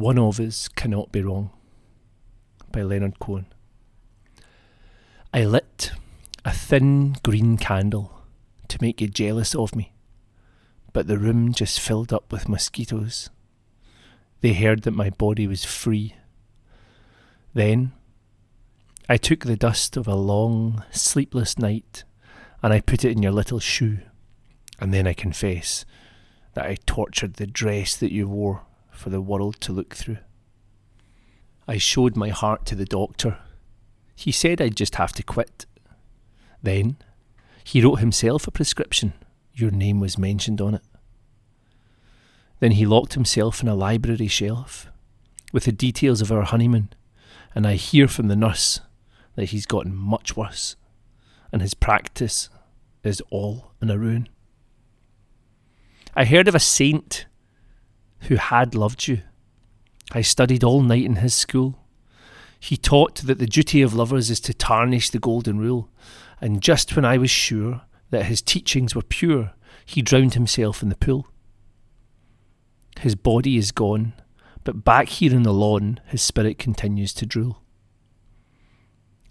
One of us cannot be wrong. By Leonard Cohen. I lit a thin green candle to make you jealous of me, but the room just filled up with mosquitoes. They heard that my body was free. Then I took the dust of a long, sleepless night and I put it in your little shoe, and then I confess that I tortured the dress that you wore for the world to look through. I showed my heart to the doctor. He said I'd just have to quit. Then he wrote himself a prescription. Your name was mentioned on it. Then he locked himself in a library shelf with the details of our honeymoon, and I hear from the nurse that he's gotten much worse, and his practice is all in a ruin. I heard of a saint who had loved you. I studied all night in his school. He taught that the duty of lovers is to tarnish the golden rule, and just when I was sure that his teachings were pure, he drowned himself in the pool. His body is gone, but back here in the lawn, his spirit continues to drool.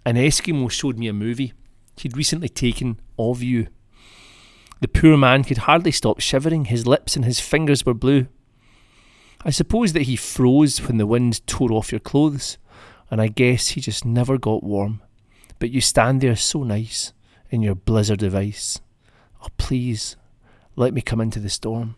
An Eskimo showed me a movie he'd recently taken of you. The poor man could hardly stop shivering, his lips and his fingers were blue. I suppose that he froze when the wind tore off your clothes, and I guess he just never got warm. But you stand there so nice in your blizzard of ice. Oh, please, let me come into the storm.